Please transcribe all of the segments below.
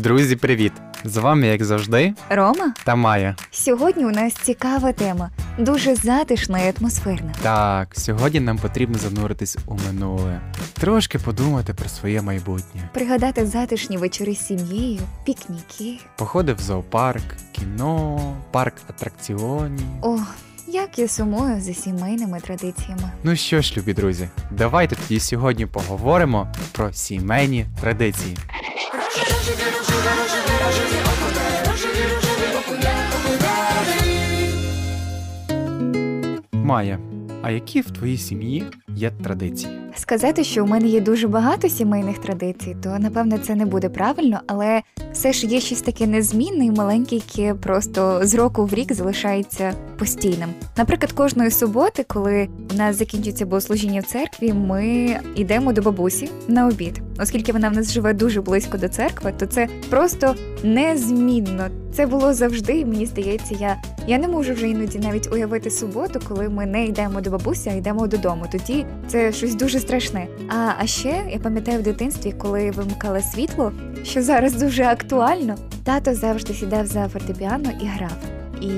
Друзі, привіт! З вами, як завжди, Рома, та Майя. сьогодні у нас цікава тема, дуже затишна і атмосферна. Так, сьогодні нам потрібно зануритись у минуле, трошки подумати про своє майбутнє. Пригадати затишні вечори з сім'єю, пікніки. Походи в зоопарк, кіно, парк атракціонів. О, як я сумую за сімейними традиціями. Ну що ж, любі друзі, давайте тоді сьогодні поговоримо про сімейні традиції. Майя, а які в твоїй сім'ї є традиції? Сказати, що у мене є дуже багато сімейних традицій, то напевне це не буде правильно, але все ж є щось таке незмінне і маленьке, яке просто з року в рік залишається постійним. Наприклад, кожної суботи, коли у нас закінчується богослужіння в церкві, ми йдемо до бабусі на обід. Оскільки вона в нас живе дуже близько до церкви, то це просто незмінно. Це було завжди, і мені здається, я, я не можу вже іноді навіть уявити суботу, коли ми не йдемо до бабусі, а йдемо додому. Тоді це щось дуже страшне. А, а ще я пам'ятаю в дитинстві, коли вимикали світло, що зараз дуже актуально. Тато завжди сідав за фортепіано і грав. І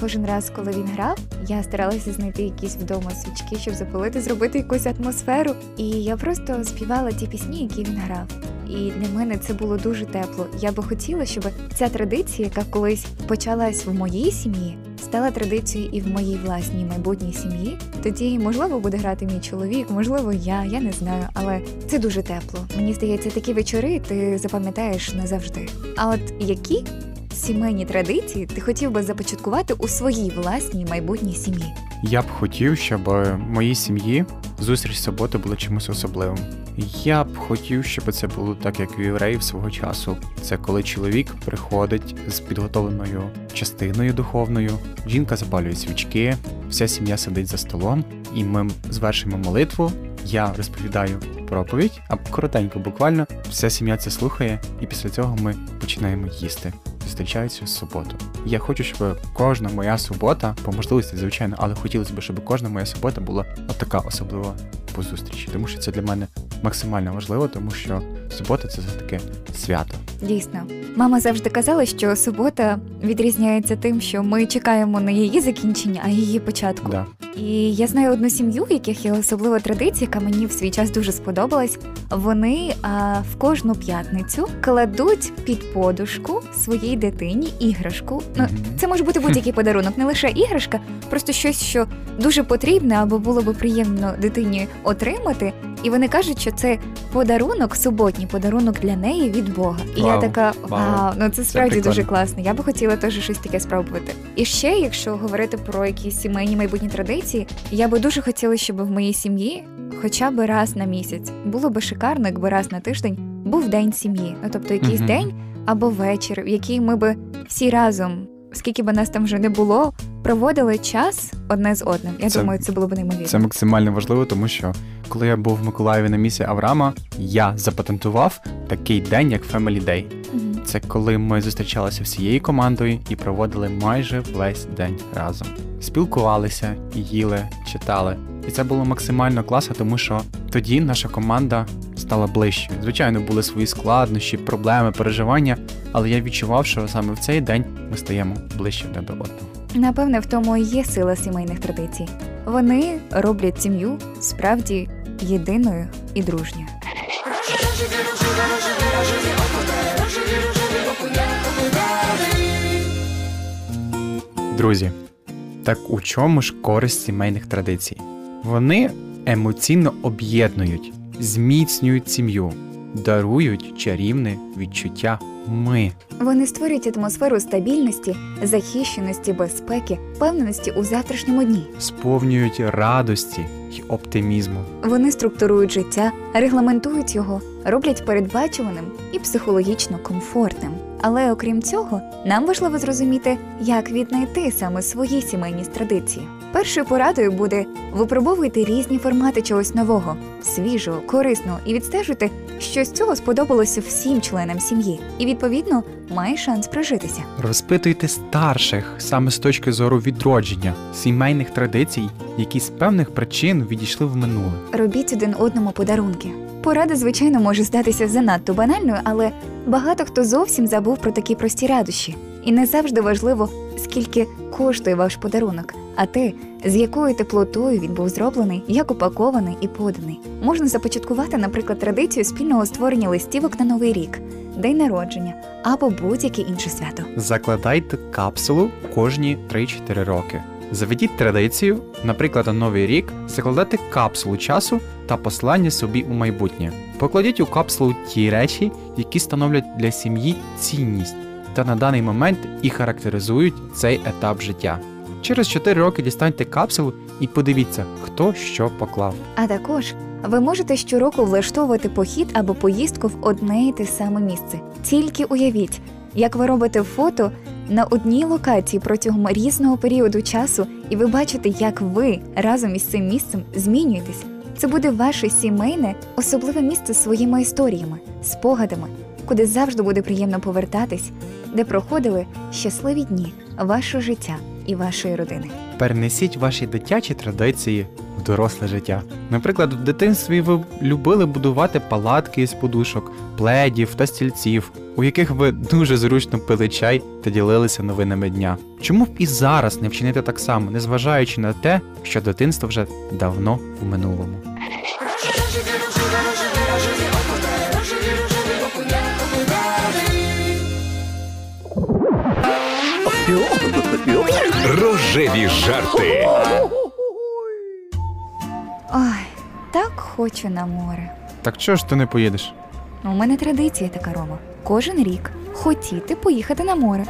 кожен раз, коли він грав, я старалася знайти якісь вдома свічки, щоб запалити, зробити якусь атмосферу. І я просто співала ті пісні, які він грав. І для мене це було дуже тепло. Я би хотіла, щоб ця традиція, яка колись почалась в моїй сім'ї, стала традицією і в моїй власній майбутній сім'ї. Тоді, можливо, буде грати мій чоловік, можливо, я, я не знаю, але це дуже тепло. Мені здається, такі вечори ти запам'ятаєш назавжди. А от які сімейні традиції ти хотів би започаткувати у своїй власній майбутній сім'ї? Я б хотів, щоб моїй сім'ї зустріч суботи була чимось особливим. Я б хотів, щоб це було так, як у євреїв свого часу. Це коли чоловік приходить з підготовленою частиною духовною, жінка запалює свічки, вся сім'я сидить за столом, і ми звершуємо молитву. Я розповідаю проповідь, а коротенько, буквально, вся сім'я це слухає, і після цього ми починаємо їсти. Зустрічаються в суботу. Я хочу, щоб кожна моя субота, по можливості, звичайно, але хотілося б, щоб кожна моя субота була отака особлива по зустрічі, тому що це для мене максимально важливо, тому що субота це все таке свято. Дійсно, мама завжди казала, що субота відрізняється тим, що ми чекаємо не її закінчення, а її початку. Да. І я знаю одну сім'ю, в яких є особлива традиція, яка мені в свій час дуже сподобалась. Вони а, в кожну п'ятницю кладуть під подушку своїй дитині іграшку. Ну, це може бути будь-який подарунок, не лише іграшка, просто щось, що дуже потрібне або було би приємно дитині отримати. І вони кажуть, що це подарунок, суботній подарунок для неї від Бога. І я така вау. вау, ну це справді прикольно. дуже класно. Я би хотіла теж щось таке спробувати. І ще, якщо говорити про якісь сімейні майбутні традиції, я би дуже хотіла, щоб в моїй сім'ї хоча б раз на місяць було би шикарно, якби раз на тиждень був день сім'ї. Ну тобто якийсь Мгм. день або вечір, в який ми би всі разом, скільки би нас там вже не було, проводили час одне з одним. Я Це- думаю, це було б неймовірно. Це максимально важливо, тому що коли я був в Миколаєві на місці Авраама, я запатентував такий день, як Family Day. Мгм. Це коли ми зустрічалися всією командою і проводили майже весь день разом. Спілкувалися, їли, читали. І це було максимально класно, тому що тоді наша команда стала ближчою. Звичайно, були свої складнощі, проблеми, переживання, але я відчував, що саме в цей день ми стаємо ближче до одного. Напевне, в тому і є сила сімейних традицій. Вони роблять сім'ю справді єдиною і дружньою. Друзі, так у чому ж користь сімейних традицій? Вони емоційно об'єднують, зміцнюють сім'ю, дарують чарівне відчуття ми. Вони створюють атмосферу стабільності, захищеності, безпеки, впевненості у завтрашньому дні. сповнюють радості й оптимізму. Вони структурують життя, регламентують його, роблять передбачуваним і психологічно комфортним. Але окрім цього, нам важливо зрозуміти, як віднайти саме свої сімейні традиції. Першою порадою буде випробовуйте різні формати чогось нового, свіжого, корисного і відстежуйте, що з цього сподобалося всім членам сім'ї, і відповідно має шанс прижитися. Розпитуйте старших саме з точки зору відродження сімейних традицій, які з певних причин відійшли в минуле. Робіть один одному подарунки. Порада, звичайно, може здатися занадто банальною, але багато хто зовсім забув про такі прості радощі. І не завжди важливо, скільки коштує ваш подарунок, а те, з якою теплотою він був зроблений, як упакований і поданий. Можна започаткувати, наприклад, традицію спільного створення листівок на новий рік, день народження або будь-яке інше свято. Закладайте капсулу кожні 3-4 роки. Заведіть традицію, наприклад, на новий рік закладати капсулу часу та послання собі у майбутнє. Покладіть у капсулу ті речі, які становлять для сім'ї цінність та на даний момент і характеризують цей етап життя. Через 4 роки дістаньте капсулу і подивіться, хто що поклав. А також ви можете щороку влаштовувати похід або поїздку в одне і те саме місце. Тільки уявіть, як ви робите фото на одній локації протягом різного періоду часу, і ви бачите, як ви разом із цим місцем змінюєтесь. Це буде ваше сімейне, особливе місце своїми історіями, спогадами, куди завжди буде приємно повертатись, де проходили щасливі дні вашого життя і вашої родини. Перенесіть ваші дитячі традиції в доросле життя. Наприклад, в дитинстві ви любили будувати палатки із подушок, пледів та стільців, у яких ви дуже зручно пили чай та ділилися новинами дня. Чому б і зараз не вчинити так само, незважаючи на те, що дитинство вже давно в минулому? Рожеві жарти. Ой, так хочу на море. Так чого ж ти не поїдеш? У мене традиція така Рома. Кожен рік хотіти поїхати на море.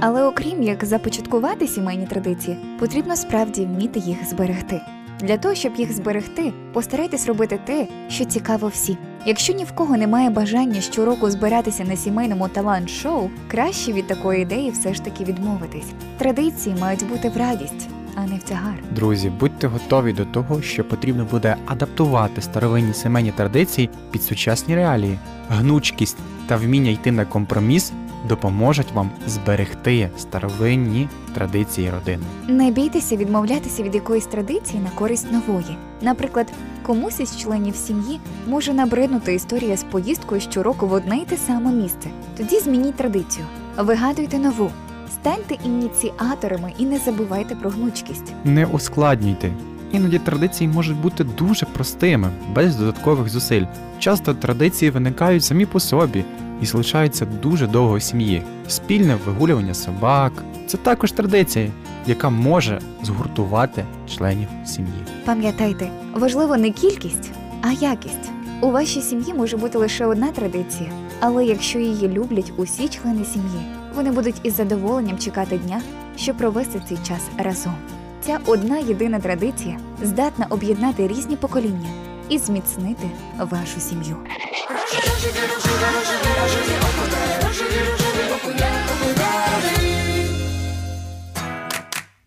Але окрім як започаткувати сімейні традиції, потрібно справді вміти їх зберегти. Для того, щоб їх зберегти, постарайтесь робити те, що цікаво всім. Якщо ні в кого немає бажання щороку збиратися на сімейному талант-шоу, краще від такої ідеї все ж таки відмовитись. Традиції мають бути в радість, а не в тягар. Друзі, будьте готові до того, що потрібно буде адаптувати старовинні сімейні традиції під сучасні реалії. Гнучкість та вміння йти на компроміс допоможуть вам зберегти старовинні традиції родини. Не бійтеся відмовлятися від якоїсь традиції на користь нової. Наприклад, комусь із членів сім'ї може набриднути історія з поїздкою щороку в одне й те саме місце. Тоді змініть традицію, вигадуйте нову, станьте ініціаторами і не забувайте про гнучкість. Не ускладнюйте. Іноді традиції можуть бути дуже простими, без додаткових зусиль. Часто традиції виникають самі по собі і залишаються дуже довго в сім'ї. Спільне вигулювання собак це також традиція, яка може згуртувати членів сім'ї. Пам'ятайте, важливо не кількість, а якість. У вашій сім'ї може бути лише одна традиція, але якщо її люблять усі члени сім'ї, вони будуть із задоволенням чекати дня, щоб провести цей час разом. Ця одна єдина традиція здатна об'єднати різні покоління і зміцнити вашу сім'ю.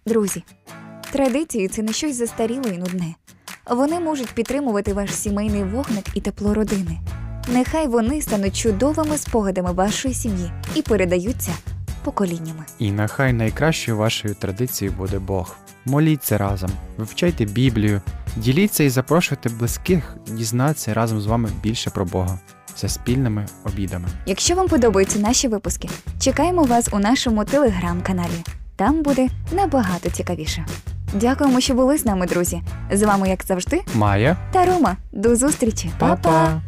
Друзі, традиції це не щось застаріле і нудне. Вони можуть підтримувати ваш сімейний вогник і тепло родини. Нехай вони стануть чудовими спогадами вашої сім'ї і передаються поколіннями. І нехай найкращою вашою традицією буде Бог. Моліться разом, вивчайте Біблію, діліться і запрошуйте близьких дізнатися разом з вами більше про Бога за спільними обідами. Якщо вам подобаються наші випуски, чекаємо вас у нашому телеграм-каналі. Там буде набагато цікавіше. Дякуємо, що були з нами, друзі. З вами, як завжди, Майя, та Рома. До зустрічі. па-па!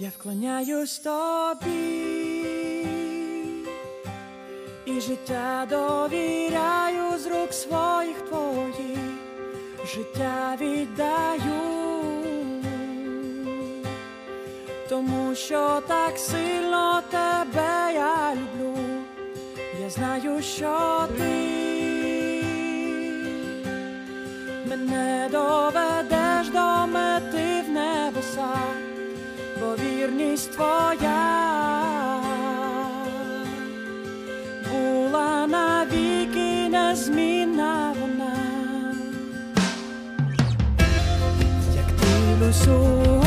Я вклоняюсь тобі. І життя довіряю з рук своїх твоїх, життя віддаю, тому що так сильно тебе я люблю, я знаю, що ти. Мене доведеш. вірність твоя була навіки незмінна вона, як ти лису.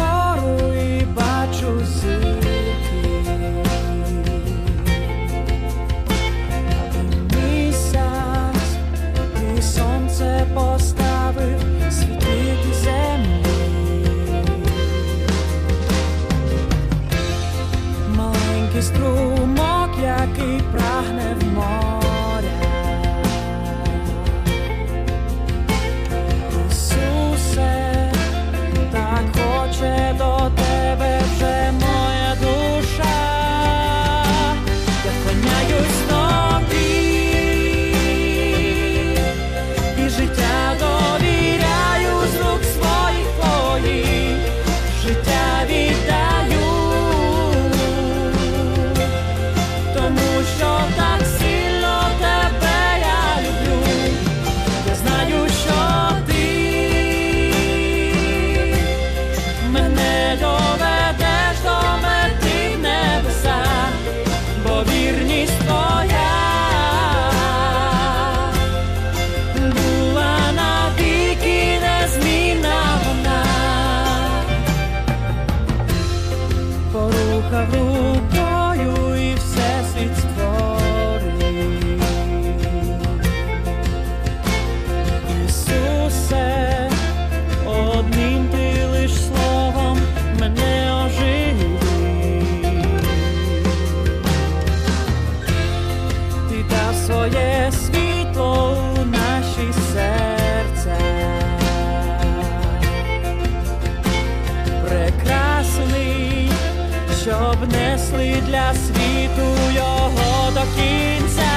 зробили для світу його до кінця,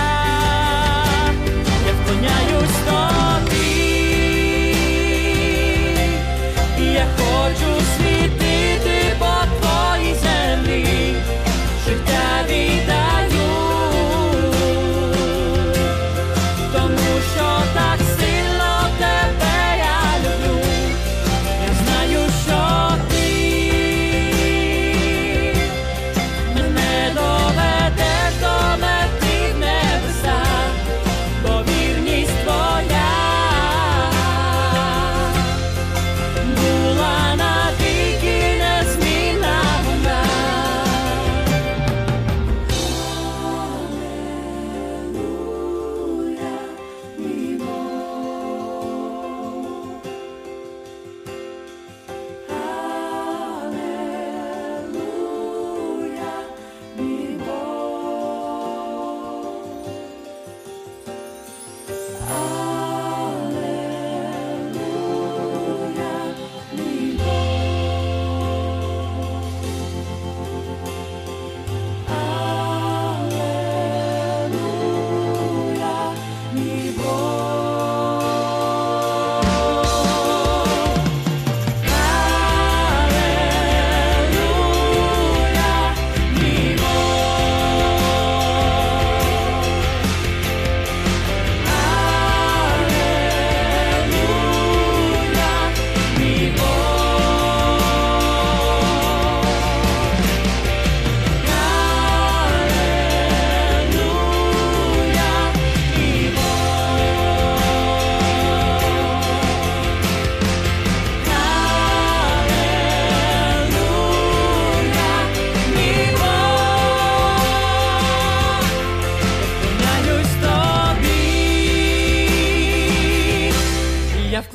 я вклоняю.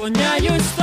Sognaio in